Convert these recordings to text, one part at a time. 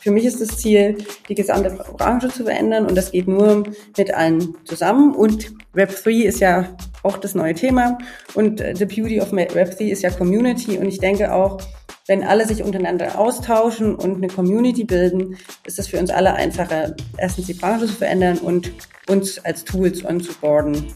Für mich ist das Ziel, die gesamte Branche zu verändern und das geht nur mit allen zusammen. Und Web3 ist ja auch das neue Thema und the beauty of Web3 ist ja Community und ich denke auch, wenn alle sich untereinander austauschen und eine Community bilden, ist es für uns alle einfacher, erstens die Branche zu verändern und uns als Tools onzuboarden.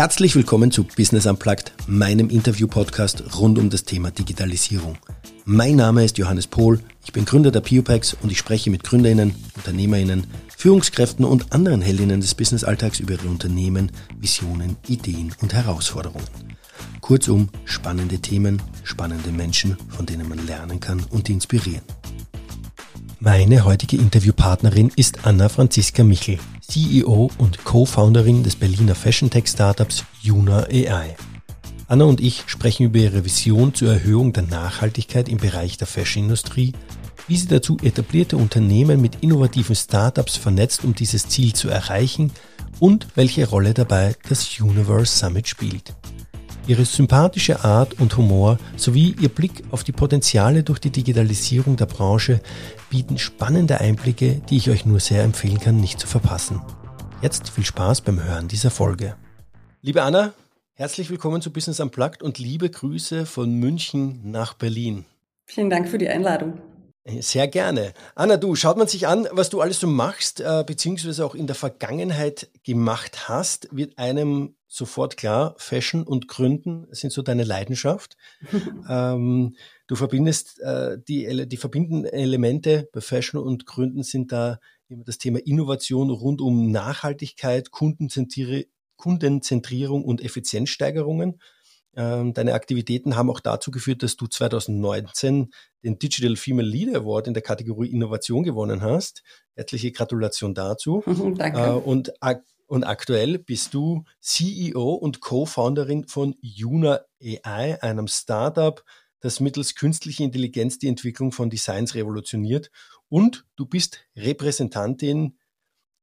Herzlich willkommen zu Business Unplugged, meinem Interview-Podcast rund um das Thema Digitalisierung. Mein Name ist Johannes Pohl, ich bin Gründer der PioPax und ich spreche mit GründerInnen, UnternehmerInnen, Führungskräften und anderen Heldinnen des Businessalltags über ihre Unternehmen, Visionen, Ideen und Herausforderungen. Kurzum, spannende Themen, spannende Menschen, von denen man lernen kann und inspirieren. Meine heutige Interviewpartnerin ist Anna Franziska Michel. CEO und Co-Founderin des Berliner Fashion-Tech-Startups Juna AI. Anna und ich sprechen über ihre Vision zur Erhöhung der Nachhaltigkeit im Bereich der Fashion-Industrie, wie sie dazu etablierte Unternehmen mit innovativen Startups vernetzt, um dieses Ziel zu erreichen und welche Rolle dabei das Universe Summit spielt. Ihre sympathische Art und Humor sowie Ihr Blick auf die Potenziale durch die Digitalisierung der Branche bieten spannende Einblicke, die ich euch nur sehr empfehlen kann, nicht zu verpassen. Jetzt viel Spaß beim Hören dieser Folge. Liebe Anna, herzlich willkommen zu Business Unplugged und liebe Grüße von München nach Berlin. Vielen Dank für die Einladung. Sehr gerne. Anna, du, schaut man sich an, was du alles so machst, äh, beziehungsweise auch in der Vergangenheit gemacht hast, wird einem sofort klar, Fashion und Gründen sind so deine Leidenschaft. ähm, du verbindest äh, die, die verbindenden Elemente bei Fashion und Gründen sind da immer das Thema Innovation rund um Nachhaltigkeit, Kundenzentrierung und Effizienzsteigerungen. Ähm, deine Aktivitäten haben auch dazu geführt, dass du 2019 den Digital Female Leader Award in der Kategorie Innovation gewonnen hast. Herzliche Gratulation dazu. Danke. Äh, und, und aktuell bist du CEO und Co-Founderin von Juna AI, einem Startup, das mittels künstlicher Intelligenz die Entwicklung von Designs revolutioniert. Und du bist Repräsentantin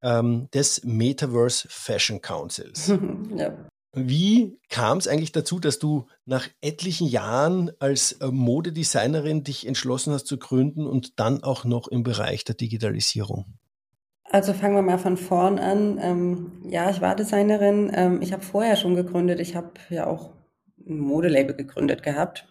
ähm, des Metaverse Fashion Councils. ja. Wie kam es eigentlich dazu, dass du nach etlichen Jahren als äh, Modedesignerin dich entschlossen hast zu gründen und dann auch noch im Bereich der Digitalisierung? Also fangen wir mal von vorn an. Ähm, ja, ich war Designerin. Ähm, ich habe vorher schon gegründet. Ich habe ja auch ein Modelabel gegründet gehabt.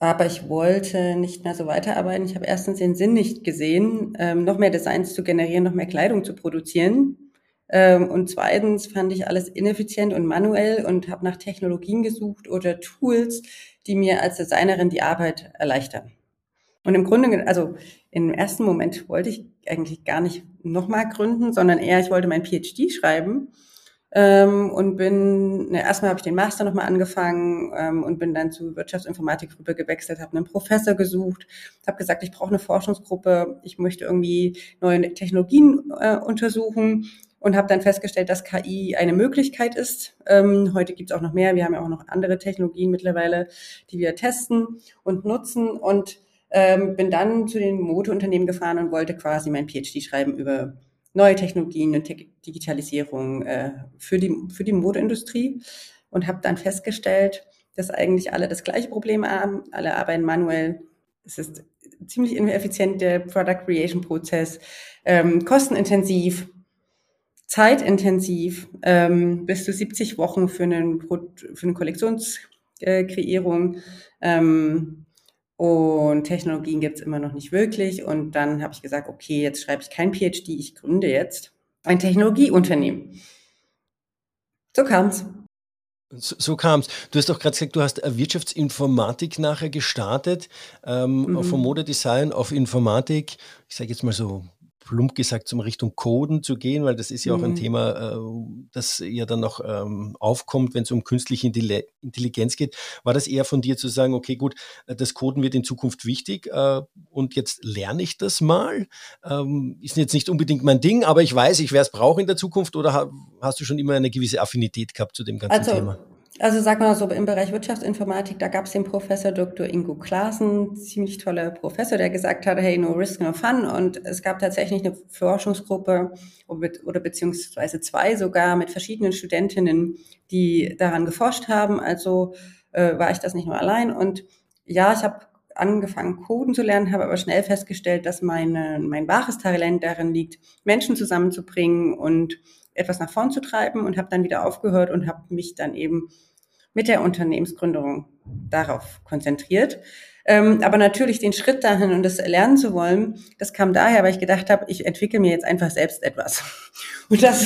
Aber ich wollte nicht mehr so weiterarbeiten. Ich habe erstens den Sinn nicht gesehen, ähm, noch mehr Designs zu generieren, noch mehr Kleidung zu produzieren. Ähm, und zweitens fand ich alles ineffizient und manuell und habe nach Technologien gesucht oder Tools, die mir als Designerin die Arbeit erleichtern. Und im Grunde, also im ersten Moment wollte ich eigentlich gar nicht nochmal gründen, sondern eher, ich wollte mein PhD schreiben ähm, und bin, ne, erstmal habe ich den Master nochmal angefangen ähm, und bin dann zu Wirtschaftsinformatik rüber gewechselt, habe einen Professor gesucht, habe gesagt, ich brauche eine Forschungsgruppe, ich möchte irgendwie neue Technologien äh, untersuchen und habe dann festgestellt, dass KI eine Möglichkeit ist. Ähm, heute gibt es auch noch mehr. Wir haben ja auch noch andere Technologien mittlerweile, die wir testen und nutzen. Und ähm, bin dann zu den Modeunternehmen gefahren und wollte quasi mein PhD schreiben über neue Technologien und Te Digitalisierung äh, für, die, für die Modeindustrie und habe dann festgestellt, dass eigentlich alle das gleiche Problem haben. Alle arbeiten manuell. Es ist ziemlich ineffizient, der Product Creation Prozess, ähm, kostenintensiv, zeitintensiv, ähm, bis zu 70 Wochen für, einen, für eine Kollektionskreierung. Ähm, und Technologien gibt's immer noch nicht wirklich. Und dann habe ich gesagt, okay, jetzt schreibe ich kein PhD, ich gründe jetzt ein Technologieunternehmen. So kam's. So, so kam es. Du hast auch gerade gesagt, du hast Wirtschaftsinformatik nachher gestartet, ähm, mhm. vom Modedesign auf Informatik. Ich sage jetzt mal so plump gesagt zum Richtung Coden zu gehen, weil das ist ja auch mhm. ein Thema, äh, das ja dann noch ähm, aufkommt, wenn es um künstliche Intelligenz geht. War das eher von dir zu sagen, okay, gut, äh, das Coden wird in Zukunft wichtig äh, und jetzt lerne ich das mal? Ähm, ist jetzt nicht unbedingt mein Ding, aber ich weiß, ich werde es brauchen in der Zukunft oder hast du schon immer eine gewisse Affinität gehabt zu dem ganzen also, Thema? Also sag mal so, im Bereich Wirtschaftsinformatik, da gab es den Professor Dr. Ingo Klaassen, ziemlich toller Professor, der gesagt hat, hey, no risk, no fun. Und es gab tatsächlich eine Forschungsgruppe oder beziehungsweise zwei sogar mit verschiedenen Studentinnen, die daran geforscht haben. Also äh, war ich das nicht nur allein. Und ja, ich habe angefangen, Coden zu lernen, habe aber schnell festgestellt, dass meine, mein wahres Talent darin liegt, Menschen zusammenzubringen und etwas nach vorn zu treiben und habe dann wieder aufgehört und habe mich dann eben mit der Unternehmensgründung darauf konzentriert. Ähm, aber natürlich den Schritt dahin und das lernen zu wollen, das kam daher, weil ich gedacht habe, ich entwickle mir jetzt einfach selbst etwas. Und das,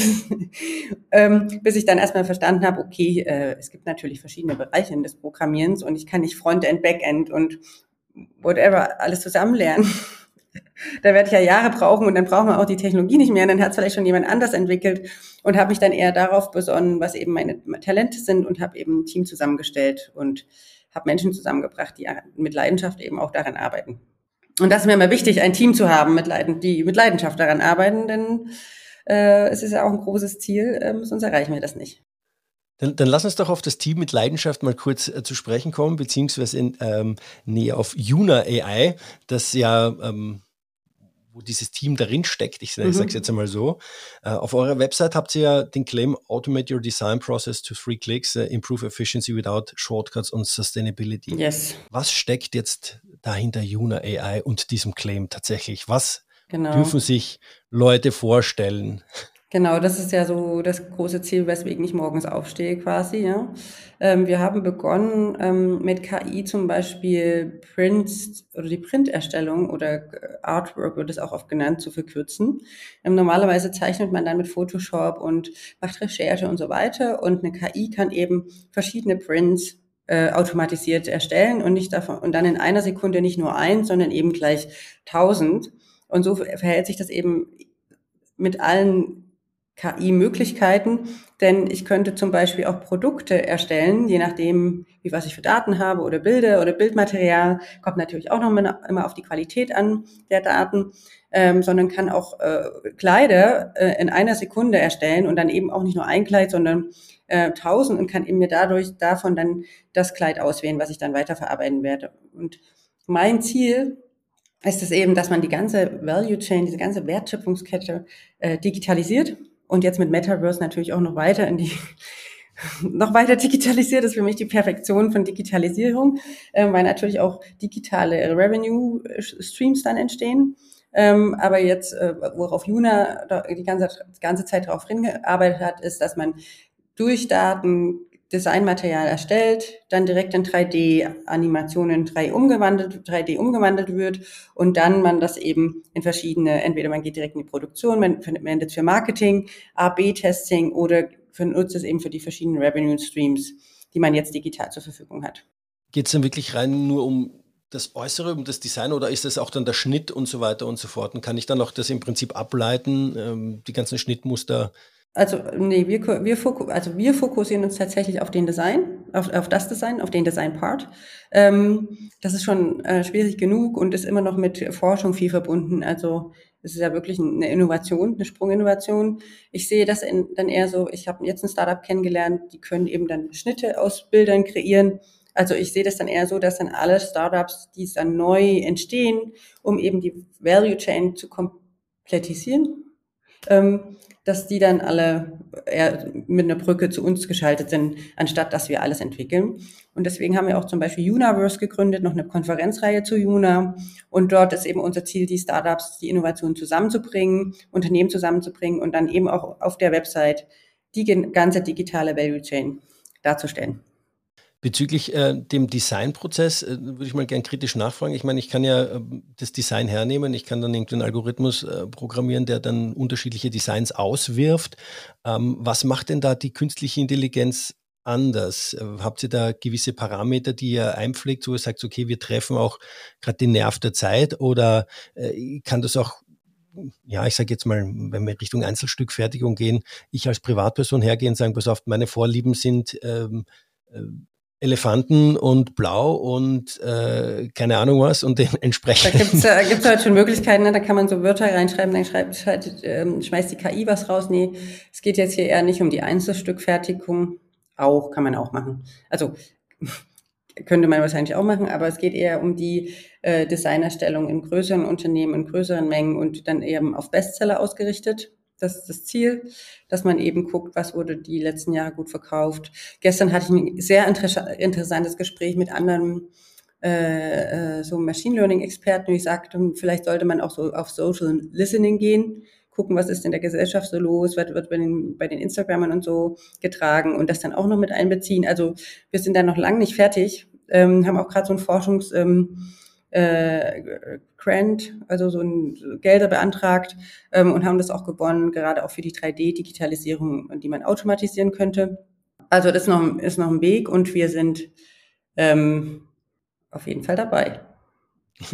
ähm, bis ich dann erstmal verstanden habe, okay, äh, es gibt natürlich verschiedene Bereiche des Programmierens und ich kann nicht Frontend, Backend und whatever alles zusammen lernen. Da werde ich ja Jahre brauchen und dann brauchen wir auch die Technologie nicht mehr. Und dann hat es vielleicht schon jemand anders entwickelt und habe mich dann eher darauf besonnen, was eben meine Talente sind und habe eben ein Team zusammengestellt und habe Menschen zusammengebracht, die mit Leidenschaft eben auch daran arbeiten. Und das ist mir immer wichtig, ein Team zu haben, mit Leiden, die mit Leidenschaft daran arbeiten, denn äh, es ist ja auch ein großes Ziel, äh, sonst erreichen wir das nicht. Dann, dann, lass uns doch auf das Team mit Leidenschaft mal kurz äh, zu sprechen kommen, beziehungsweise in, ähm, näher auf Juna AI, das ja ähm, wo dieses Team darin steckt. Ich, mhm. ich sage es jetzt einmal so. Uh, auf eurer Website habt ihr ja den Claim Automate your design process to three clicks, uh, improve efficiency without shortcuts und sustainability. Yes. Was steckt jetzt dahinter Juna AI und diesem Claim tatsächlich? Was genau. dürfen sich Leute vorstellen? Genau, das ist ja so das große Ziel, weswegen ich morgens aufstehe quasi. Ja. Ähm, wir haben begonnen ähm, mit KI zum Beispiel Prints oder die Printerstellung oder Artwork wird es auch oft genannt, zu verkürzen. Ähm, normalerweise zeichnet man dann mit Photoshop und macht Recherche und so weiter und eine KI kann eben verschiedene Prints äh, automatisiert erstellen und nicht davon und dann in einer Sekunde nicht nur eins, sondern eben gleich tausend. Und so verhält sich das eben mit allen KI-Möglichkeiten, denn ich könnte zum Beispiel auch Produkte erstellen, je nachdem, wie was ich für Daten habe oder Bilder oder Bildmaterial, kommt natürlich auch noch immer auf die Qualität an der Daten, ähm, sondern kann auch äh, Kleider äh, in einer Sekunde erstellen und dann eben auch nicht nur ein Kleid, sondern äh, tausend und kann eben mir dadurch davon dann das Kleid auswählen, was ich dann weiterverarbeiten werde. Und mein Ziel ist es eben, dass man die ganze Value Chain, diese ganze Wertschöpfungskette äh, digitalisiert und jetzt mit Metaverse natürlich auch noch weiter in die noch weiter digitalisiert ist für mich die Perfektion von Digitalisierung, äh, weil natürlich auch digitale Revenue-Streams dann entstehen. Ähm, aber jetzt, äh, worauf Juna die ganze, die ganze Zeit darauf hingearbeitet hat, ist, dass man durch Daten Designmaterial erstellt, dann direkt in 3D-Animationen 3 umgewandelt, 3D umgewandelt wird und dann man das eben in verschiedene, entweder man geht direkt in die Produktion, man verwendet es für Marketing, A-B-Testing oder nutzt es eben für die verschiedenen Revenue Streams, die man jetzt digital zur Verfügung hat. Geht es dann wirklich rein nur um das Äußere, um das Design oder ist das auch dann der Schnitt und so weiter und so fort? Und kann ich dann auch das im Prinzip ableiten, ähm, die ganzen Schnittmuster also nee, wir, wir, also wir fokussieren uns tatsächlich auf den Design, auf, auf das Design, auf den Design-Part. Ähm, das ist schon äh, schwierig genug und ist immer noch mit Forschung viel verbunden. Also es ist ja wirklich eine Innovation, eine Sprunginnovation. Ich sehe das in, dann eher so, ich habe jetzt ein Startup kennengelernt, die können eben dann Schnitte aus Bildern kreieren. Also ich sehe das dann eher so, dass dann alle Startups, die dann neu entstehen, um eben die Value Chain zu komplettisieren, ähm, dass die dann alle eher mit einer Brücke zu uns geschaltet sind, anstatt dass wir alles entwickeln. Und deswegen haben wir auch zum Beispiel Universe gegründet, noch eine Konferenzreihe zu Juna. Und dort ist eben unser Ziel, die Startups, die Innovationen zusammenzubringen, Unternehmen zusammenzubringen und dann eben auch auf der Website die ganze digitale Value Chain darzustellen. Bezüglich äh, dem Designprozess äh, würde ich mal gern kritisch nachfragen. Ich meine, ich kann ja äh, das Design hernehmen, ich kann dann irgendeinen Algorithmus äh, programmieren, der dann unterschiedliche Designs auswirft. Ähm, was macht denn da die künstliche Intelligenz anders? Äh, habt ihr da gewisse Parameter, die ihr einpflegt, wo ihr sagt, okay, wir treffen auch gerade den Nerv der Zeit oder äh, kann das auch ja, ich sage jetzt mal, wenn wir Richtung Einzelstückfertigung gehen, ich als Privatperson hergehen und sagen, pass auf, meine Vorlieben sind ähm, Elefanten und Blau und äh, keine Ahnung was und entsprechend. Da gibt's äh, gibt's halt schon Möglichkeiten, ne? da kann man so Wörter reinschreiben, dann schreibt halt, ähm, schmeißt die KI was raus. Nee, es geht jetzt hier eher nicht um die Einzelstückfertigung. Auch, kann man auch machen. Also könnte man wahrscheinlich auch machen, aber es geht eher um die äh, Designerstellung in größeren Unternehmen, in größeren Mengen und dann eben auf Bestseller ausgerichtet. Das ist das Ziel, dass man eben guckt, was wurde die letzten Jahre gut verkauft. Gestern hatte ich ein sehr interessantes Gespräch mit anderen äh, äh, so Machine Learning Experten. Und ich sagte, vielleicht sollte man auch so auf Social Listening gehen, gucken, was ist in der Gesellschaft so los, was wird bei den, bei den Instagrammern und so getragen und das dann auch noch mit einbeziehen. Also wir sind da noch lange nicht fertig, ähm, haben auch gerade so ein Forschungs ähm, äh, Grant, also so ein Gelder beantragt ähm, und haben das auch gewonnen, gerade auch für die 3D-Digitalisierung, die man automatisieren könnte. Also das ist noch, ist noch ein Weg und wir sind ähm, auf jeden Fall dabei.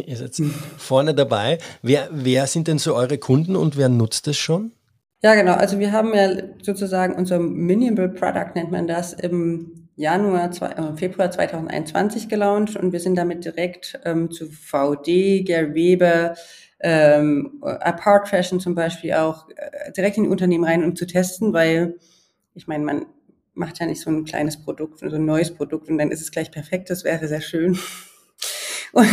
Ihr seid vorne dabei. Wer, wer sind denn so eure Kunden und wer nutzt es schon? Ja, genau. Also wir haben ja sozusagen unser Minimal Product nennt man das im Januar, äh, Februar 2021 gelauncht und wir sind damit direkt ähm, zu VD, Gary Weber, ähm, Apart Fashion zum Beispiel auch äh, direkt in die Unternehmen rein, um zu testen, weil ich meine, man macht ja nicht so ein kleines Produkt, so ein neues Produkt und dann ist es gleich perfekt. Das wäre sehr schön. Und,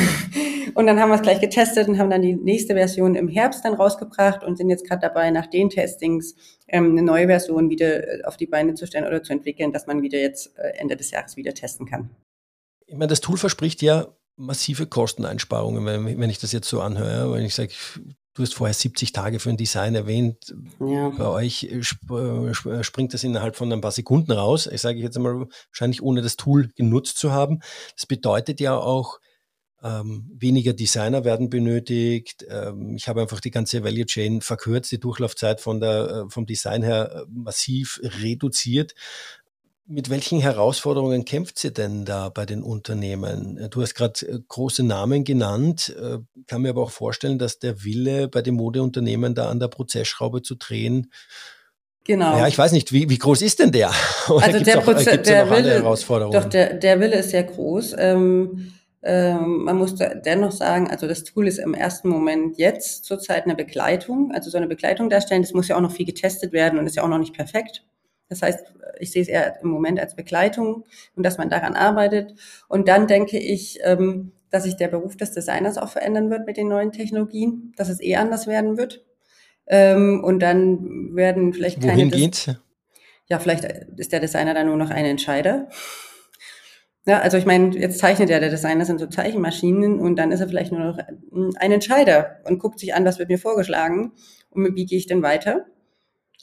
und dann haben wir es gleich getestet und haben dann die nächste Version im Herbst dann rausgebracht und sind jetzt gerade dabei, nach den Testings ähm, eine neue Version wieder äh, auf die Beine zu stellen oder zu entwickeln, dass man wieder jetzt äh, Ende des Jahres wieder testen kann. Ich meine, das Tool verspricht ja massive Kosteneinsparungen, wenn, wenn ich das jetzt so anhöre. Wenn ich sage, du hast vorher 70 Tage für ein Design erwähnt, ja. bei euch äh, sp springt das innerhalb von ein paar Sekunden raus. Ich sage jetzt einmal, wahrscheinlich ohne das Tool genutzt zu haben. Das bedeutet ja auch, ähm, weniger Designer werden benötigt. Ähm, ich habe einfach die ganze Value Chain verkürzt, die Durchlaufzeit von der, äh, vom Design her äh, massiv reduziert. Mit welchen Herausforderungen kämpft sie denn da bei den Unternehmen? Äh, du hast gerade große Namen genannt, kann mir aber auch vorstellen, dass der Wille bei den Modeunternehmen da an der Prozessschraube zu drehen Genau. Ja, ich weiß nicht, wie, wie groß ist denn der? Oder also der Prozess, der Wille, Doch, der, der Wille ist sehr groß. Ähm, ähm, man muss dennoch sagen, also das Tool ist im ersten Moment jetzt zurzeit eine Begleitung, also so eine Begleitung darstellen. Das muss ja auch noch viel getestet werden und ist ja auch noch nicht perfekt. Das heißt, ich sehe es eher im Moment als Begleitung und dass man daran arbeitet. Und dann denke ich, ähm, dass sich der Beruf des Designers auch verändern wird mit den neuen Technologien, dass es eh anders werden wird. Ähm, und dann werden vielleicht keine. Wohin geht's? Ja, vielleicht ist der Designer dann nur noch ein Entscheider. Ja, also ich meine, jetzt zeichnet ja der Designer, sind so Zeichenmaschinen und dann ist er vielleicht nur noch ein Entscheider und guckt sich an, was wird mir vorgeschlagen und wie gehe ich denn weiter.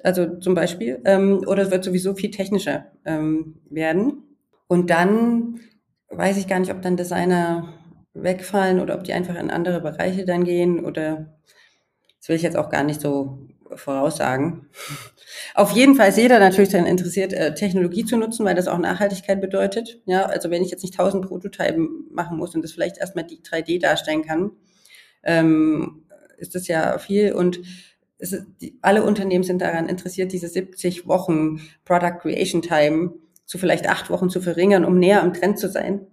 Also zum Beispiel, ähm, oder es wird sowieso viel technischer ähm, werden. Und dann weiß ich gar nicht, ob dann Designer wegfallen oder ob die einfach in andere Bereiche dann gehen oder das will ich jetzt auch gar nicht so voraussagen. Auf jeden Fall ist jeder natürlich dann interessiert, äh, Technologie zu nutzen, weil das auch Nachhaltigkeit bedeutet. Ja, also wenn ich jetzt nicht tausend Prototypen machen muss und das vielleicht erstmal die 3D darstellen kann, ähm, ist das ja viel und ist, die, alle Unternehmen sind daran interessiert, diese 70 Wochen Product Creation Time zu vielleicht acht Wochen zu verringern, um näher am Trend zu sein.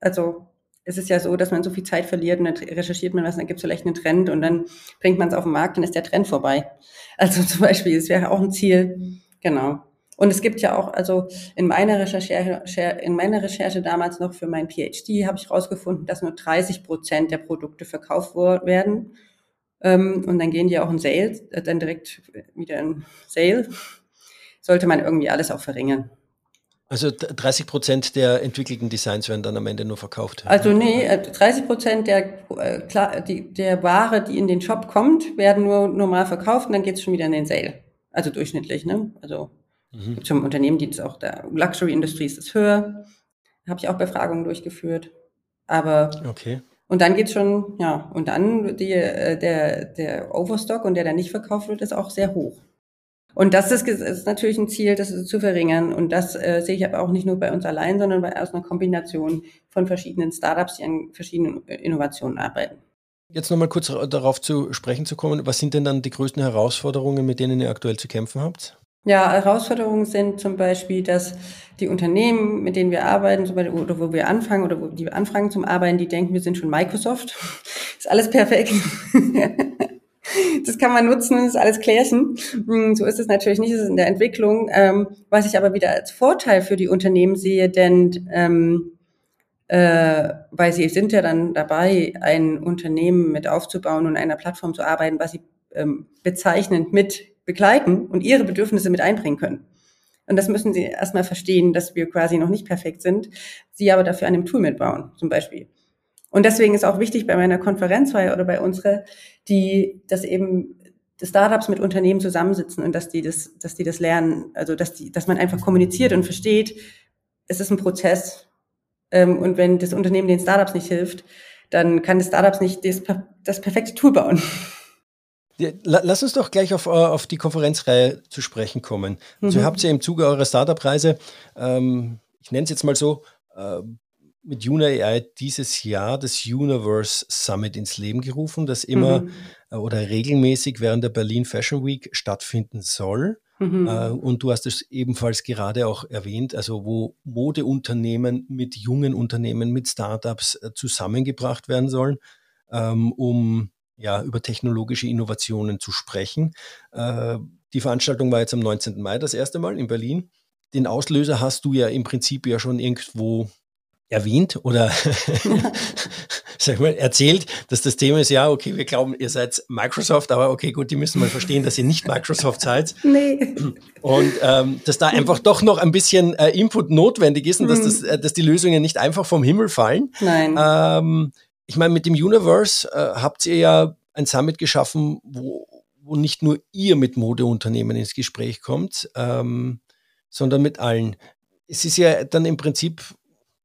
Also es ist ja so, dass man so viel Zeit verliert und dann recherchiert man was, dann gibt es vielleicht einen Trend und dann bringt man es auf den Markt und ist der Trend vorbei. Also zum Beispiel, es wäre auch ein Ziel. Genau. Und es gibt ja auch, also in meiner Recherche, in meiner Recherche damals noch für mein PhD habe ich herausgefunden, dass nur 30 Prozent der Produkte verkauft werden. Ähm, und dann gehen die auch in Sales, äh, dann direkt wieder in Sale. Sollte man irgendwie alles auch verringern. Also 30 Prozent der entwickelten Designs werden dann am Ende nur verkauft. Also nee, 30 äh, Prozent der, äh, die, der Ware, die in den Shop kommt, werden nur normal verkauft und dann geht es schon wieder in den Sale. Also durchschnittlich, ne? Also mhm. zum Unternehmen, die das auch der Luxury Industrie ist das höher. Habe ich auch Befragungen durchgeführt. Aber okay. Und dann geht's schon, ja, und dann die, äh, der, der Overstock und der dann nicht verkauft wird, ist auch sehr hoch. Und das ist, ist natürlich ein Ziel, das zu verringern. Und das äh, sehe ich aber auch nicht nur bei uns allein, sondern bei aus einer Kombination von verschiedenen Startups, die an verschiedenen äh, Innovationen arbeiten. Jetzt nochmal kurz darauf zu sprechen zu kommen. Was sind denn dann die größten Herausforderungen, mit denen ihr aktuell zu kämpfen habt? Ja, Herausforderungen sind zum Beispiel, dass die Unternehmen, mit denen wir arbeiten, zum Beispiel, oder wo wir anfangen oder wo die anfangen zum Arbeiten, die denken, wir sind schon Microsoft. ist alles perfekt. das kann man nutzen und ist alles klärchen. Hm, so ist es natürlich nicht, es ist in der Entwicklung. Ähm, was ich aber wieder als Vorteil für die Unternehmen sehe, denn ähm, äh, weil sie sind ja dann dabei, ein Unternehmen mit aufzubauen und einer Plattform zu arbeiten, was sie ähm, bezeichnend mit begleiten und ihre Bedürfnisse mit einbringen können. Und das müssen sie erstmal verstehen, dass wir quasi noch nicht perfekt sind, sie aber dafür an dem Tool mitbauen, zum Beispiel. Und deswegen ist auch wichtig bei meiner Konferenzreihe oder bei unserer, die, dass eben die Startups mit Unternehmen zusammensitzen und dass die das, dass die das lernen, also dass die, dass man einfach kommuniziert und versteht, es ist ein Prozess. Ähm, und wenn das Unternehmen den Startups nicht hilft, dann kann das Startups nicht das, das perfekte Tool bauen. Lass uns doch gleich auf, äh, auf die Konferenzreihe zu sprechen kommen. Also mhm. ihr habt ja im Zuge eurer Startup-Reise, ähm, ich nenne es jetzt mal so, äh, mit Juna AI dieses Jahr das Universe Summit ins Leben gerufen, das immer mhm. äh, oder regelmäßig während der Berlin Fashion Week stattfinden soll. Mhm. Äh, und du hast es ebenfalls gerade auch erwähnt, also wo Modeunternehmen mit jungen Unternehmen, mit Startups äh, zusammengebracht werden sollen, ähm, um ja, über technologische Innovationen zu sprechen. Die Veranstaltung war jetzt am 19. Mai das erste Mal in Berlin. Den Auslöser hast du ja im Prinzip ja schon irgendwo erwähnt oder sag mal, erzählt, dass das Thema ist, ja, okay, wir glauben, ihr seid Microsoft, aber okay, gut, die müssen mal verstehen, dass ihr nicht Microsoft seid. Nee. Und ähm, dass da einfach doch noch ein bisschen äh, Input notwendig ist und dass, das, äh, dass die Lösungen nicht einfach vom Himmel fallen. Nein. Ähm, ich meine, mit dem Universe äh, habt ihr ja ein Summit geschaffen, wo, wo nicht nur ihr mit Modeunternehmen ins Gespräch kommt, ähm, sondern mit allen. Es ist ja dann im Prinzip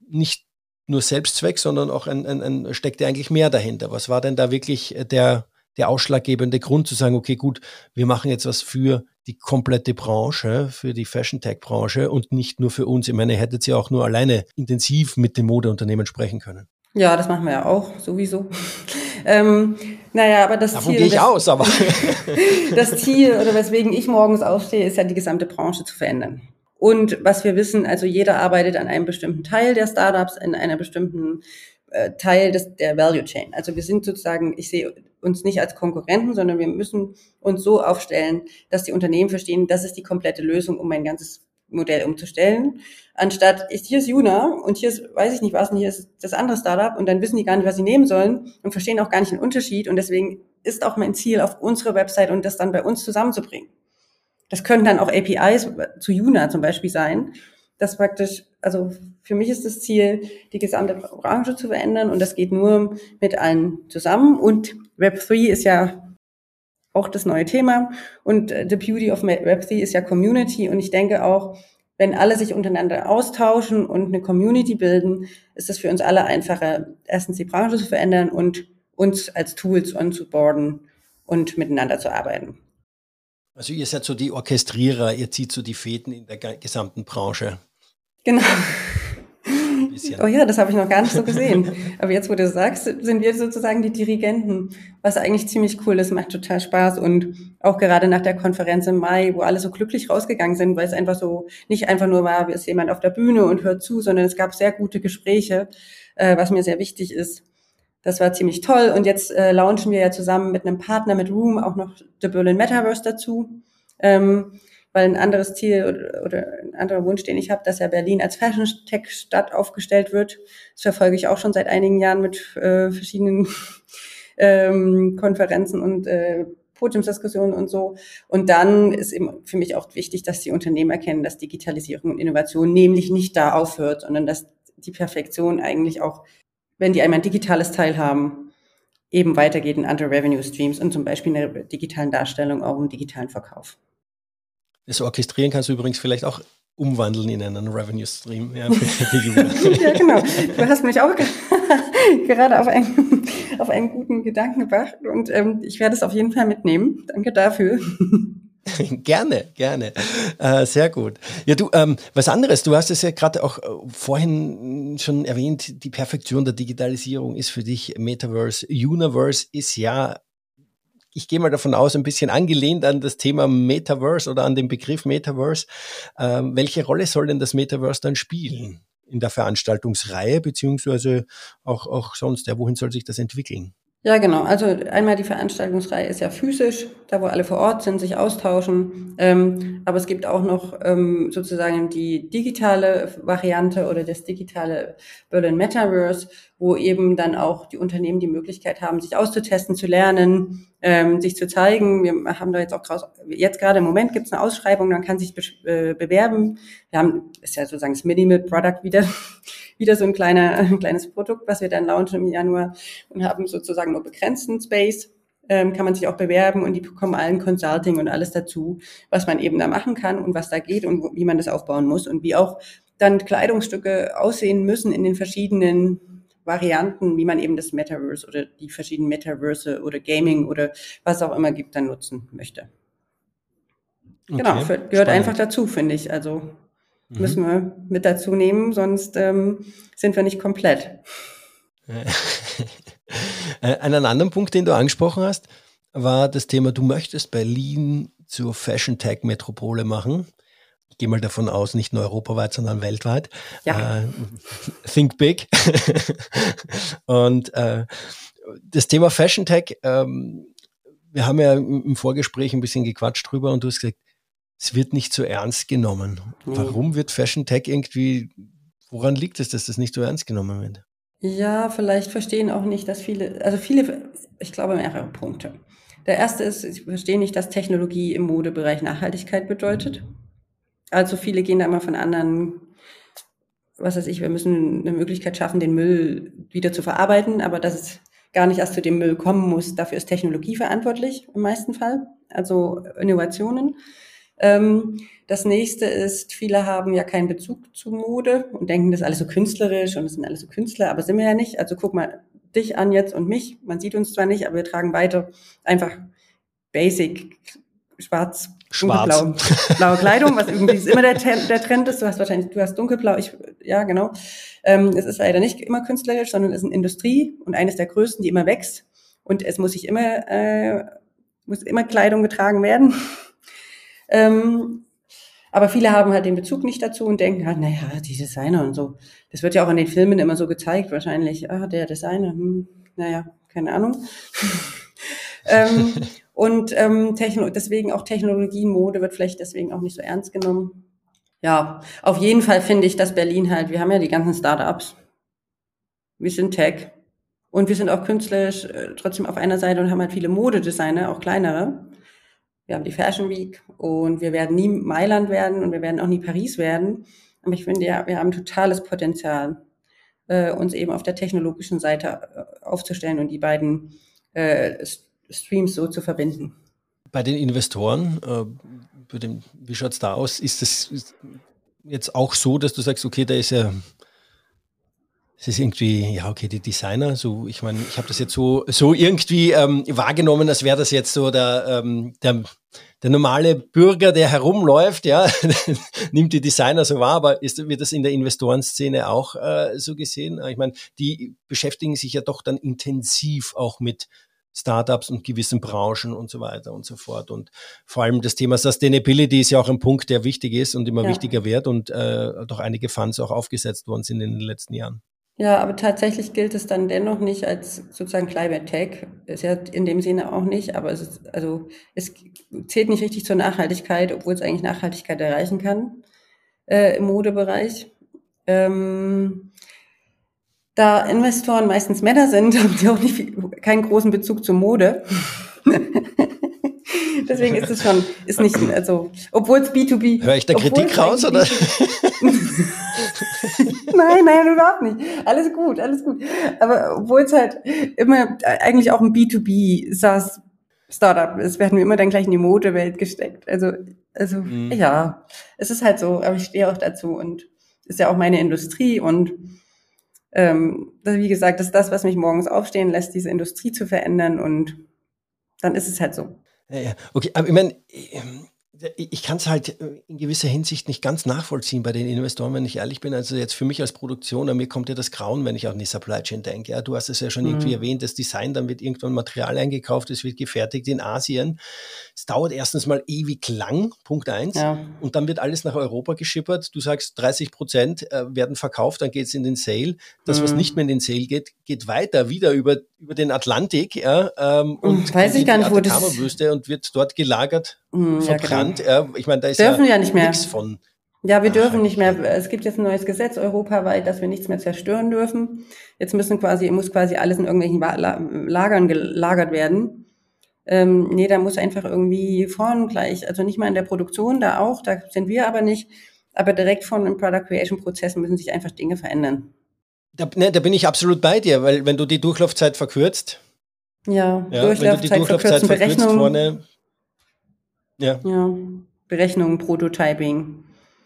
nicht nur Selbstzweck, sondern auch ein, ein, ein steckt ja eigentlich mehr dahinter. Was war denn da wirklich der, der ausschlaggebende Grund zu sagen, okay, gut, wir machen jetzt was für die komplette Branche, für die Fashion Tech Branche und nicht nur für uns. Ich meine, ihr hättet ja auch nur alleine intensiv mit dem Modeunternehmen sprechen können. Ja, das machen wir ja auch, sowieso. ähm, naja, aber das Davon Ziel. gehe ich aus, aber. das Ziel oder weswegen ich morgens aufstehe, ist ja die gesamte Branche zu verändern. Und was wir wissen, also jeder arbeitet an einem bestimmten Teil der Startups, in einer bestimmten äh, Teil des, der Value Chain. Also wir sind sozusagen, ich sehe uns nicht als Konkurrenten, sondern wir müssen uns so aufstellen, dass die Unternehmen verstehen, das ist die komplette Lösung, um ein ganzes Modell umzustellen. Anstatt, ist, hier ist Juna und hier ist, weiß ich nicht was, und hier ist das andere Startup und dann wissen die gar nicht, was sie nehmen sollen und verstehen auch gar nicht den Unterschied. Und deswegen ist auch mein Ziel, auf unsere Website und das dann bei uns zusammenzubringen. Das können dann auch APIs zu Juna zum Beispiel sein. Das praktisch, also für mich ist das Ziel, die gesamte Branche zu verändern und das geht nur mit allen zusammen. Und Web3 ist ja auch das neue Thema und äh, the beauty of Web3 ist ja Community und ich denke auch, wenn alle sich untereinander austauschen und eine Community bilden, ist es für uns alle einfacher, erstens die Branche zu verändern und uns als Tools onzuboarden und miteinander zu arbeiten. Also ihr seid so die Orchestrierer, ihr zieht so die Fäden in der gesamten Branche. Genau. Oh ja, das habe ich noch gar nicht so gesehen. Aber jetzt, wo du sagst, sind wir sozusagen die Dirigenten, was eigentlich ziemlich cool ist, macht total Spaß. Und auch gerade nach der Konferenz im Mai, wo alle so glücklich rausgegangen sind, weil es einfach so nicht einfach nur war, wie ist jemand auf der Bühne und hört zu, sondern es gab sehr gute Gespräche, äh, was mir sehr wichtig ist. Das war ziemlich toll. Und jetzt äh, launchen wir ja zusammen mit einem Partner, mit Room, auch noch The Berlin Metaverse dazu. Ähm, weil ein anderes Ziel oder, oder ein anderer Wunsch, den ich habe, dass ja Berlin als Fashion Tech Stadt aufgestellt wird. Das verfolge ich auch schon seit einigen Jahren mit äh, verschiedenen ähm, Konferenzen und äh, Podiumsdiskussionen und so. Und dann ist eben für mich auch wichtig, dass die Unternehmen erkennen, dass Digitalisierung und Innovation nämlich nicht da aufhört, sondern dass die Perfektion eigentlich auch wenn die einmal ein digitales Teil haben, eben weitergeht in andere Revenue Streams und zum Beispiel in der digitalen Darstellung auch im digitalen Verkauf. Das Orchestrieren kannst du übrigens vielleicht auch umwandeln in einen Revenue Stream. Ja, ja genau. Du hast mich auch gerade auf einen, auf einen guten Gedanken gebracht und ähm, ich werde es auf jeden Fall mitnehmen. Danke dafür. gerne, gerne. Äh, sehr gut. Ja, du, ähm, was anderes, du hast es ja gerade auch äh, vorhin schon erwähnt, die Perfektion der Digitalisierung ist für dich Metaverse. Universe ist ja, ich gehe mal davon aus, ein bisschen angelehnt an das Thema Metaverse oder an den Begriff Metaverse. Ähm, welche Rolle soll denn das Metaverse dann spielen in der Veranstaltungsreihe, beziehungsweise auch, auch sonst? Ja, wohin soll sich das entwickeln? Ja, genau. Also einmal die Veranstaltungsreihe ist ja physisch, da wo alle vor Ort sind, sich austauschen. Ähm, aber es gibt auch noch ähm, sozusagen die digitale Variante oder das digitale Berlin Metaverse, wo eben dann auch die Unternehmen die Möglichkeit haben, sich auszutesten, zu lernen, ähm, sich zu zeigen. Wir haben da jetzt auch jetzt gerade im Moment gibt es eine Ausschreibung, man kann sich be äh, bewerben. Wir haben, ist ja sozusagen das Minimal Product wieder, wieder so ein kleiner, ein kleines Produkt, was wir dann launchen im Januar und haben sozusagen nur begrenzten Space. Ähm, kann man sich auch bewerben und die bekommen allen Consulting und alles dazu, was man eben da machen kann und was da geht und wie man das aufbauen muss und wie auch dann Kleidungsstücke aussehen müssen in den verschiedenen Varianten, wie man eben das Metaverse oder die verschiedenen Metaverse oder Gaming oder was auch immer gibt, dann nutzen möchte. Okay, genau, gehört spannend. einfach dazu, finde ich. Also mhm. müssen wir mit dazu nehmen, sonst ähm, sind wir nicht komplett. Äh, einen anderen Punkt, den du angesprochen hast, war das Thema, du möchtest Berlin zur Fashion Tech Metropole machen gehe mal davon aus, nicht nur europaweit, sondern weltweit. Ja. Äh, think big. und äh, das Thema Fashion Tech, ähm, wir haben ja im Vorgespräch ein bisschen gequatscht drüber und du hast gesagt, es wird nicht so ernst genommen. Nee. Warum wird Fashion Tech irgendwie, woran liegt es, dass das nicht so ernst genommen wird? Ja, vielleicht verstehen auch nicht, dass viele, also viele, ich glaube mehrere Punkte. Der erste ist, sie verstehen nicht, dass Technologie im Modebereich Nachhaltigkeit bedeutet. Also viele gehen da immer von anderen, was weiß ich, wir müssen eine Möglichkeit schaffen, den Müll wieder zu verarbeiten, aber dass es gar nicht erst zu dem Müll kommen muss, dafür ist Technologie verantwortlich im meisten Fall, also Innovationen. Ähm, das nächste ist, viele haben ja keinen Bezug zu Mode und denken, das ist alles so künstlerisch und das sind alles so Künstler, aber sind wir ja nicht. Also guck mal dich an jetzt und mich. Man sieht uns zwar nicht, aber wir tragen beide einfach basic schwarz, schwarz. Dunkelblau, blaue Kleidung, was irgendwie immer der, der Trend ist. Du hast wahrscheinlich, du hast dunkelblau, ich, ja, genau. Ähm, es ist leider nicht immer künstlerisch, sondern es ist eine Industrie und eines der größten, die immer wächst. Und es muss sich immer, äh, muss immer Kleidung getragen werden. Ähm, aber viele haben halt den Bezug nicht dazu und denken halt, naja, die Designer und so. Das wird ja auch in den Filmen immer so gezeigt, wahrscheinlich. Ah, der Designer, hm, naja, keine Ahnung. ähm, und ähm, Techno deswegen auch Technologie, Mode wird vielleicht deswegen auch nicht so ernst genommen. Ja, auf jeden Fall finde ich, dass Berlin halt, wir haben ja die ganzen Startups. Wir sind Tech. Und wir sind auch künstlerisch äh, trotzdem auf einer Seite und haben halt viele Modedesigner, auch kleinere. Wir haben die Fashion Week und wir werden nie Mailand werden und wir werden auch nie Paris werden. Aber ich finde ja, wir haben totales Potenzial, äh, uns eben auf der technologischen Seite äh, aufzustellen und die beiden äh, Streams so zu verbinden. Bei den Investoren, äh, dem, wie schaut es da aus? Ist es jetzt auch so, dass du sagst, okay, da ist ja es ist irgendwie, ja, okay, die Designer, so, ich meine, ich habe das jetzt so, so irgendwie ähm, wahrgenommen, als wäre das jetzt so der, ähm, der, der normale Bürger, der herumläuft, ja, nimmt die Designer so wahr, aber ist, wird das in der Investorenszene auch äh, so gesehen? Ich meine, die beschäftigen sich ja doch dann intensiv auch mit Startups und gewissen Branchen und so weiter und so fort. Und vor allem das Thema Sustainability ist ja auch ein Punkt, der wichtig ist und immer ja. wichtiger wird und äh, doch einige Funds auch aufgesetzt worden sind in den letzten Jahren. Ja, aber tatsächlich gilt es dann dennoch nicht als sozusagen Climate Tech. Ist ja in dem Sinne auch nicht, aber es ist, also es zählt nicht richtig zur Nachhaltigkeit, obwohl es eigentlich Nachhaltigkeit erreichen kann äh, im Modebereich. Ähm, da Investoren meistens Männer sind, haben sie auch nicht keinen großen Bezug zur Mode. Deswegen ist es schon, ist nicht, also, obwohl es B2B. Höre ich da Kritik raus, oder? nein, nein, überhaupt nicht. Alles gut, alles gut. Aber obwohl es halt immer eigentlich auch ein B2B SaaS Startup ist, werden wir immer dann gleich in die Modewelt gesteckt. Also, also, mhm. ja, es ist halt so, aber ich stehe auch dazu und ist ja auch meine Industrie und ähm, wie gesagt, das ist das, was mich morgens aufstehen lässt, diese Industrie zu verändern und dann ist es halt so. Ja, ja. Okay, aber ich meine, ich kann es halt äh, in gewisser Hinsicht nicht ganz nachvollziehen bei den Investoren, wenn ich ehrlich bin. Also jetzt für mich als Produktion, mir kommt ja das Grauen, wenn ich an die Supply Chain denke. Ja, du hast es ja schon mhm. irgendwie erwähnt, das Design, dann wird irgendwann Material eingekauft, es wird gefertigt in Asien. Es dauert erstens mal ewig lang, Punkt eins, ja. und dann wird alles nach Europa geschippert. Du sagst, 30 Prozent äh, werden verkauft, dann geht es in den Sale. Das, mhm. was nicht mehr in den Sale geht, geht weiter wieder über, über den Atlantik ja, ähm, und Weiß ich gar nicht, wo das und wird dort gelagert Mhm, verbrannt. Ja, genau. ich meine, da ist dürfen ja, ja nicht mehr. nichts von. Ja, wir dürfen nicht mehr. Es gibt jetzt ein neues Gesetz europaweit, dass wir nichts mehr zerstören dürfen. Jetzt müssen quasi, muss quasi alles in irgendwelchen Lagern gelagert werden. Ähm, nee, da muss einfach irgendwie vorn gleich, also nicht mal in der Produktion, da auch, da sind wir aber nicht, aber direkt von dem Product Creation Prozess müssen sich einfach Dinge verändern. Da, ne, da bin ich absolut bei dir, weil wenn du die Durchlaufzeit verkürzt, ja, ja Durchlaufzeit, wenn du die Durchlaufzeit verkürzt vorne, ja. Ja, Berechnung, Prototyping.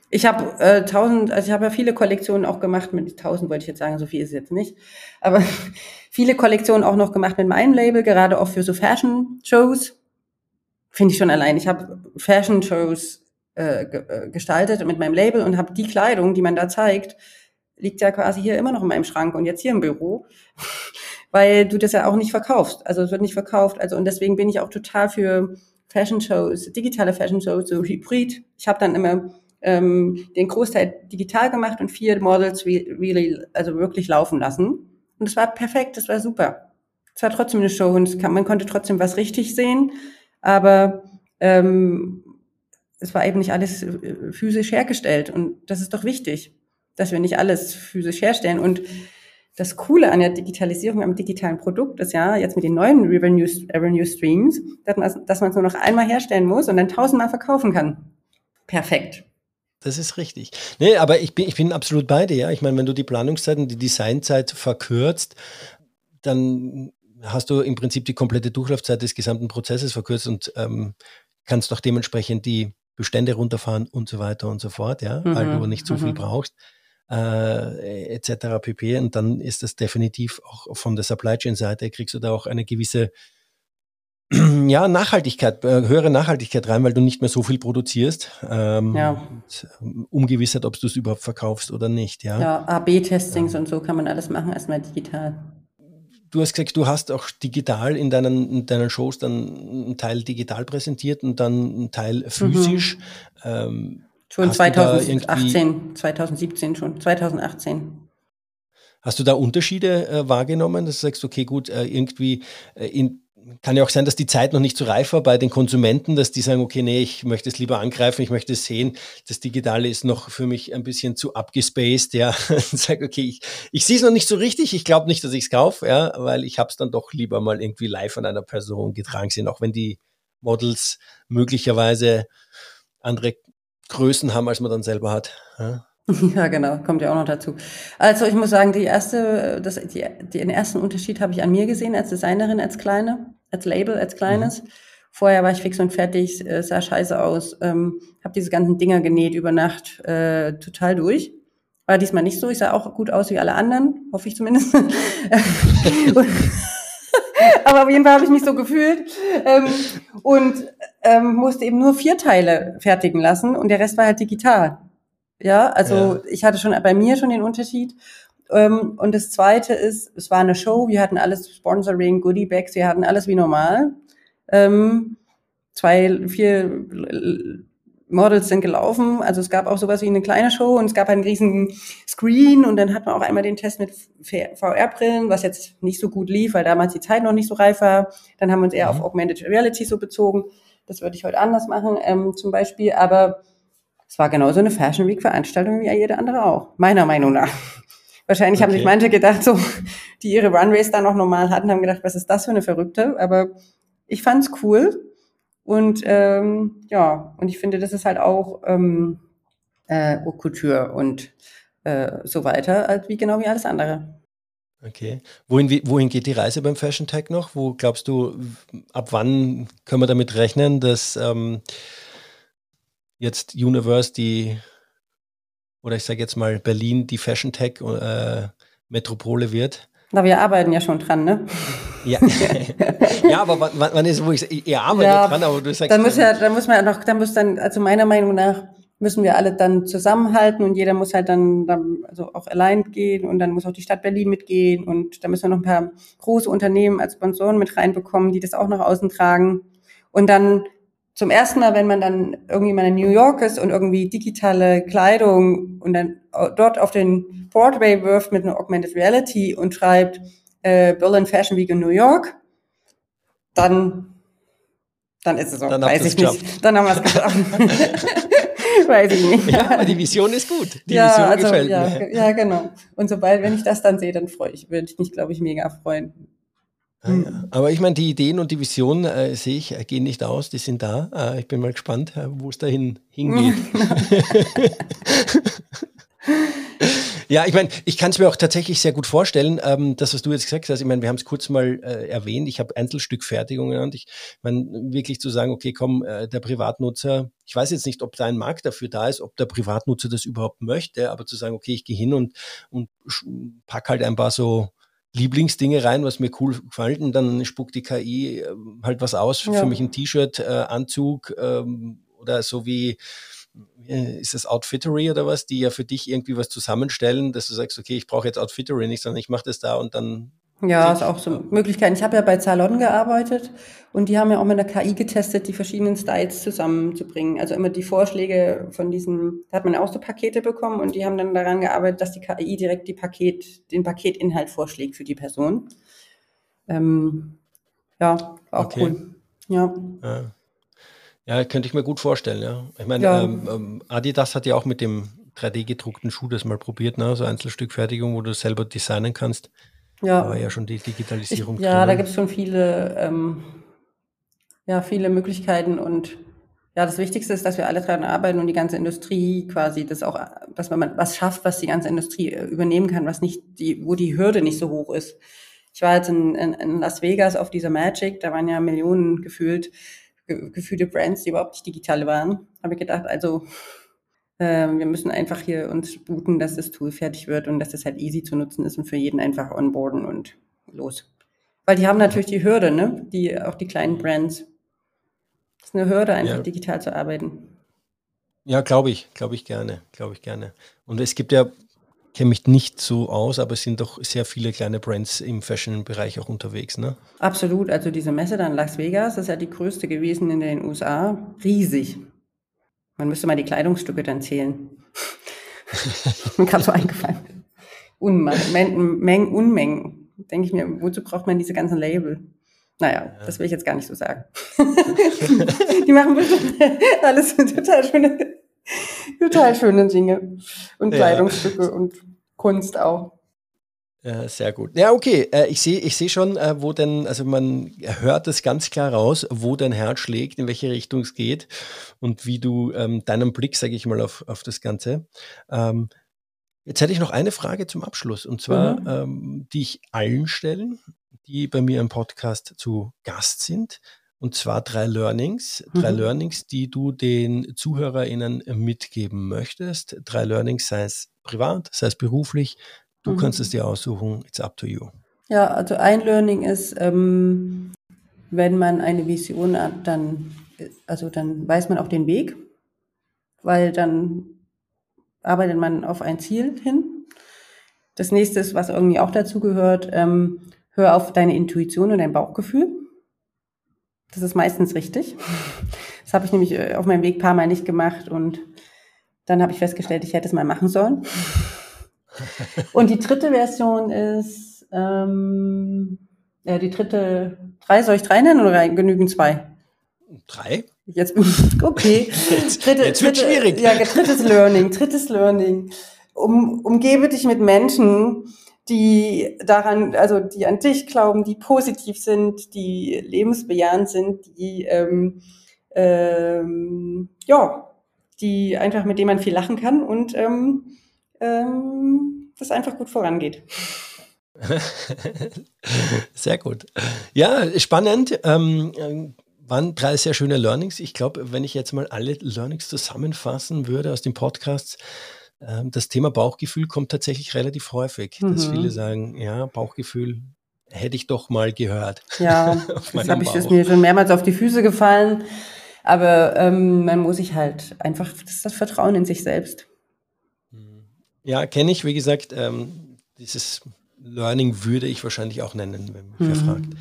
Ich habe äh, tausend, also ich habe ja viele Kollektionen auch gemacht mit tausend wollte ich jetzt sagen, so viel ist jetzt nicht, aber viele Kollektionen auch noch gemacht mit meinem Label, gerade auch für so Fashion-Shows. Finde ich schon allein. Ich habe Fashion-Shows äh, äh, gestaltet mit meinem Label und habe die Kleidung, die man da zeigt, liegt ja quasi hier immer noch in meinem Schrank und jetzt hier im Büro, weil du das ja auch nicht verkaufst. Also es wird nicht verkauft. Also und deswegen bin ich auch total für Fashion Shows, digitale Fashion Shows, so Hybrid. Ich habe dann immer ähm, den Großteil digital gemacht und vier Models really, also wirklich laufen lassen. Und es war perfekt, das war super. Es war trotzdem eine Show und kann, man konnte trotzdem was richtig sehen, aber ähm, es war eben nicht alles äh, physisch hergestellt und das ist doch wichtig, dass wir nicht alles physisch herstellen und das Coole an der Digitalisierung am digitalen Produkt ist ja jetzt mit den neuen Revenue, Revenue Streams, dass man, es nur noch einmal herstellen muss und dann tausendmal verkaufen kann. Perfekt. Das ist richtig. Nee, aber ich bin, ich bin absolut bei dir. Ja. Ich meine, wenn du die Planungszeit und die Designzeit verkürzt, dann hast du im Prinzip die komplette Durchlaufzeit des gesamten Prozesses verkürzt und ähm, kannst doch dementsprechend die Bestände runterfahren und so weiter und so fort, ja, mhm. weil du nicht so viel mhm. brauchst äh, etc. pp. Und dann ist das definitiv auch von der Supply Chain Seite, kriegst du da auch eine gewisse ja, Nachhaltigkeit, äh, höhere Nachhaltigkeit rein, weil du nicht mehr so viel produzierst. Ähm, ja. Ungewissheit, ob du es überhaupt verkaufst oder nicht. Ja, ja AB-Testings ja. und so kann man alles machen, erstmal digital. Du hast gesagt, du hast auch digital in deinen, in deinen Shows dann einen Teil digital präsentiert und dann einen Teil physisch. Mhm. Ähm, Schon 2018, 2017 schon, 2018. Hast du da Unterschiede äh, wahrgenommen, dass du sagst, okay, gut, äh, irgendwie äh, in, kann ja auch sein, dass die Zeit noch nicht so reif war bei den Konsumenten, dass die sagen, okay, nee, ich möchte es lieber angreifen, ich möchte es sehen. Das Digitale ist noch für mich ein bisschen zu abgespaced, ja. Sag, okay, ich, ich sehe es noch nicht so richtig, ich glaube nicht, dass ich es kaufe, ja, weil ich habe es dann doch lieber mal irgendwie live an einer Person getragen sehen, auch wenn die Models möglicherweise andere Größen haben, als man dann selber hat. Ja? Ja, genau, kommt ja auch noch dazu. Also ich muss sagen, die erste, das, die, den ersten Unterschied habe ich an mir gesehen als Designerin, als kleine, als Label, als kleines. Mhm. Vorher war ich fix und fertig, äh, sah scheiße aus, ähm, habe diese ganzen Dinger genäht über Nacht äh, total durch. War diesmal nicht so. Ich sah auch gut aus wie alle anderen, hoffe ich zumindest. Aber auf jeden Fall habe ich mich so gefühlt ähm, und ähm, musste eben nur vier Teile fertigen lassen und der Rest war halt digital. Ja, also ja. ich hatte schon bei mir schon den Unterschied. Ähm, und das Zweite ist, es war eine Show, wir hatten alles Sponsoring, Goodie Bags, wir hatten alles wie normal. Ähm, zwei, vier Models sind gelaufen. Also es gab auch sowas wie eine kleine Show und es gab einen riesigen Screen und dann hat man auch einmal den Test mit VR-Brillen, was jetzt nicht so gut lief, weil damals die Zeit noch nicht so reif war. Dann haben wir uns eher mhm. auf Augmented Reality so bezogen. Das würde ich heute anders machen, ähm, zum Beispiel. Aber es war genauso eine Fashion Week Veranstaltung wie jede andere auch, meiner Meinung nach. Wahrscheinlich okay. haben sich manche gedacht, so, die ihre Runways da noch normal hatten, haben gedacht, was ist das für eine Verrückte? Aber ich fand's cool und ähm, ja, und ich finde, das ist halt auch ähm, äh, Couture und äh, so weiter, als wie genau wie alles andere. Okay. Wohin, wohin geht die Reise beim Fashion Tech noch? Wo glaubst du, ab wann können wir damit rechnen, dass ähm, jetzt Universe die, oder ich sage jetzt mal Berlin die Fashion Tech äh, Metropole wird? Na, wir arbeiten ja schon dran, ne? Ja, ja aber wann, wann ist, wo ich, ihr arbeitet ja, dran, aber du sagst. Dann muss ja, dann muss man ja noch, dann muss dann, also meiner Meinung nach, müssen wir alle dann zusammenhalten und jeder muss halt dann, dann also auch allein gehen und dann muss auch die Stadt Berlin mitgehen und da müssen wir noch ein paar große Unternehmen als Sponsoren mit reinbekommen, die das auch nach außen tragen. Und dann zum ersten Mal, wenn man dann irgendwie mal in New York ist und irgendwie digitale Kleidung und dann dort auf den Broadway wirft mit einer Augmented Reality und schreibt äh, Berlin Fashion Week in New York, dann dann ist es so. Dann weiß ich nicht. Dann haben wir es geschafft. weiß ich nicht. Ja, aber die Vision ist gut. Die ja, Vision also, gefällt ja, mir. Ja, genau. Und sobald, wenn ich das dann sehe, dann freue ich, würde ich mich, glaube ich, mega freuen. Ah, ja. Aber ich meine, die Ideen und die Visionen äh, sehe ich, äh, gehen nicht aus, die sind da. Äh, ich bin mal gespannt, äh, wo es dahin hingeht. ja, ich meine, ich kann es mir auch tatsächlich sehr gut vorstellen, ähm, das, was du jetzt gesagt hast. Ich meine, wir haben es kurz mal äh, erwähnt. Ich habe Einzelstückfertigung genannt. Ich meine, wirklich zu sagen, okay, komm, äh, der Privatnutzer, ich weiß jetzt nicht, ob da ein Markt dafür da ist, ob der Privatnutzer das überhaupt möchte, aber zu sagen, okay, ich gehe hin und, und pack halt ein paar so Lieblingsdinge rein, was mir cool gefällt und dann spuckt die KI äh, halt was aus. Ja. Für mich ein T-Shirt, äh, Anzug ähm, oder so wie ist das Outfittery oder was, die ja für dich irgendwie was zusammenstellen, dass du sagst, okay, ich brauche jetzt Outfittery nicht, sondern ich mache das da und dann ja, ist auch so Möglichkeiten. Ich habe ja bei Zalon gearbeitet und die haben ja auch mit der KI getestet, die verschiedenen Styles zusammenzubringen. Also immer die Vorschläge von diesen, da hat man auch so Pakete bekommen und die haben dann daran gearbeitet, dass die KI direkt die Paket, den Paketinhalt vorschlägt für die Person. Ähm, ja, auch okay. cool. Ja. ja. ja. könnte ich mir gut vorstellen, ja. Ich meine, ja. ähm, ähm Adidas hat ja auch mit dem 3D-gedruckten Schuh das mal probiert, ne? so Einzelstückfertigung, wo du selber designen kannst. Ja. Aber ja schon die Digitalisierung. Ich, ja, da gibt es schon viele, ähm, ja, viele Möglichkeiten und ja, das Wichtigste ist, dass wir alle daran arbeiten und die ganze Industrie quasi das auch, dass man was schafft, was die ganze Industrie äh, übernehmen kann, was nicht die, wo die Hürde nicht so hoch ist. Ich war jetzt in, in, in Las Vegas auf dieser Magic, da waren ja Millionen gefühlt, ge, gefühlte Brands, die überhaupt nicht digital waren. Habe ich gedacht, also wir müssen einfach hier uns sputen, dass das Tool fertig wird und dass das halt easy zu nutzen ist und für jeden einfach onboarden und los. Weil die haben natürlich die Hürde, ne? Die, auch die kleinen Brands. Das ist eine Hürde, einfach ja. digital zu arbeiten. Ja, glaube ich, glaube ich gerne, glaube ich gerne. Und es gibt ja, kenne mich nicht so aus, aber es sind doch sehr viele kleine Brands im Fashion-Bereich auch unterwegs, ne? Absolut. Also diese Messe dann Las Vegas, das ist ja die größte gewesen in den USA. Riesig. Man müsste mal die Kleidungsstücke dann zählen. Mir gerade so eingefallen. Unmengen, Mengen, Unmengen. Denke ich mir, wozu braucht man diese ganzen Label? Naja, ja. das will ich jetzt gar nicht so sagen. die machen bestimmt alles total schöne, total schöne Dinge. Und Kleidungsstücke ja. und Kunst auch. Ja, sehr gut. Ja, okay. Äh, ich sehe ich seh schon, äh, wo denn, also man hört es ganz klar raus, wo dein Herz schlägt, in welche Richtung es geht und wie du ähm, deinen Blick, sage ich mal, auf, auf das Ganze. Ähm, jetzt hätte ich noch eine Frage zum Abschluss und zwar, mhm. ähm, die ich allen stellen, die bei mir im Podcast zu Gast sind. Und zwar drei Learnings, drei mhm. Learnings, die du den ZuhörerInnen mitgeben möchtest. Drei Learnings, sei es privat, sei es beruflich, Du mhm. kannst es dir aussuchen, it's up to you. Ja, also ein Learning ist, ähm, wenn man eine Vision hat, dann, also dann weiß man auch den Weg, weil dann arbeitet man auf ein Ziel hin. Das nächste ist, was irgendwie auch dazu gehört, ähm, hör auf deine Intuition und dein Bauchgefühl. Das ist meistens richtig. Das habe ich nämlich äh, auf meinem Weg ein paar Mal nicht gemacht und dann habe ich festgestellt, ich hätte es mal machen sollen. Und die dritte Version ist, ähm, ja, die dritte, drei, soll ich drei nennen oder genügen zwei? Drei? Jetzt, okay. Jetzt, dritte, jetzt wird dritte, schwierig. Ja, drittes Learning, drittes Learning. Um, umgebe dich mit Menschen, die daran, also die an dich glauben, die positiv sind, die lebensbejahend sind, die ähm, ähm, ja, die einfach mit denen man viel lachen kann und ähm, ähm, das einfach gut vorangeht. Sehr gut. Ja, spannend. Ähm, waren drei sehr schöne Learnings. Ich glaube, wenn ich jetzt mal alle Learnings zusammenfassen würde aus den Podcasts, ähm, das Thema Bauchgefühl kommt tatsächlich relativ häufig, mhm. dass viele sagen, ja, Bauchgefühl hätte ich doch mal gehört. Ja, das habe ich das mir schon mehrmals auf die Füße gefallen. Aber ähm, man muss sich halt einfach, das ist das Vertrauen in sich selbst. Ja, kenne ich, wie gesagt, ähm, dieses Learning würde ich wahrscheinlich auch nennen, wenn man mhm. fragt.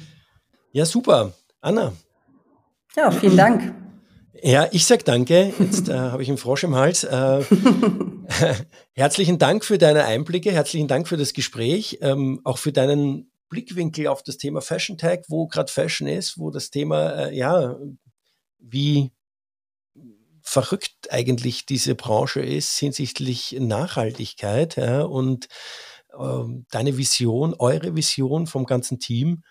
Ja, super. Anna. Ja, vielen Dank. Ja, ich sag danke. Jetzt äh, habe ich einen Frosch im Hals. Äh, herzlichen Dank für deine Einblicke, herzlichen Dank für das Gespräch, ähm, auch für deinen Blickwinkel auf das Thema Fashion Tag, wo gerade Fashion ist, wo das Thema, äh, ja, wie verrückt eigentlich diese Branche ist hinsichtlich Nachhaltigkeit ja, und ähm, deine Vision, eure Vision vom ganzen Team,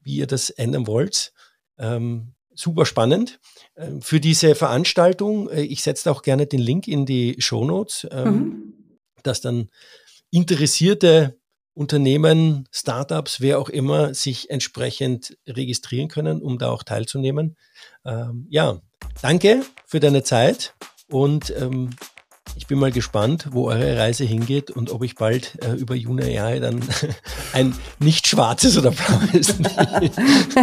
wie ihr das ändern wollt. Ähm, super spannend. Ähm, für diese Veranstaltung, äh, ich setze auch gerne den Link in die Show Notes, ähm, mhm. dass dann interessierte Unternehmen, Startups, wer auch immer, sich entsprechend registrieren können, um da auch teilzunehmen. Ähm, ja, danke für deine Zeit und ähm, ich bin mal gespannt, wo eure Reise hingeht und ob ich bald äh, über Juna AI dann ein nicht schwarzes oder blaues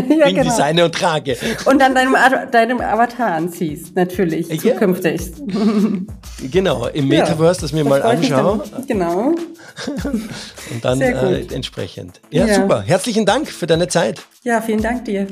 ja, genau. designe und trage. Und dann deinem, deinem Avatar anziehst, natürlich, ja. zukünftig. genau, im Metaverse, ja, das mir das mal anschaue. Genau. und dann äh, entsprechend. Ja, ja, super. Herzlichen Dank für deine Zeit. Ja, vielen Dank dir.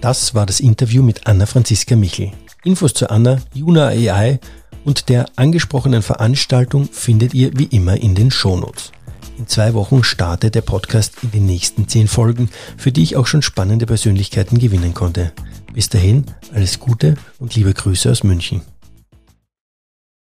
Das war das Interview mit Anna Franziska Michel. Infos zu Anna, Juna AI und der angesprochenen Veranstaltung findet ihr wie immer in den Shownotes. In zwei Wochen startet der Podcast in den nächsten zehn Folgen, für die ich auch schon spannende Persönlichkeiten gewinnen konnte. Bis dahin, alles Gute und liebe Grüße aus München.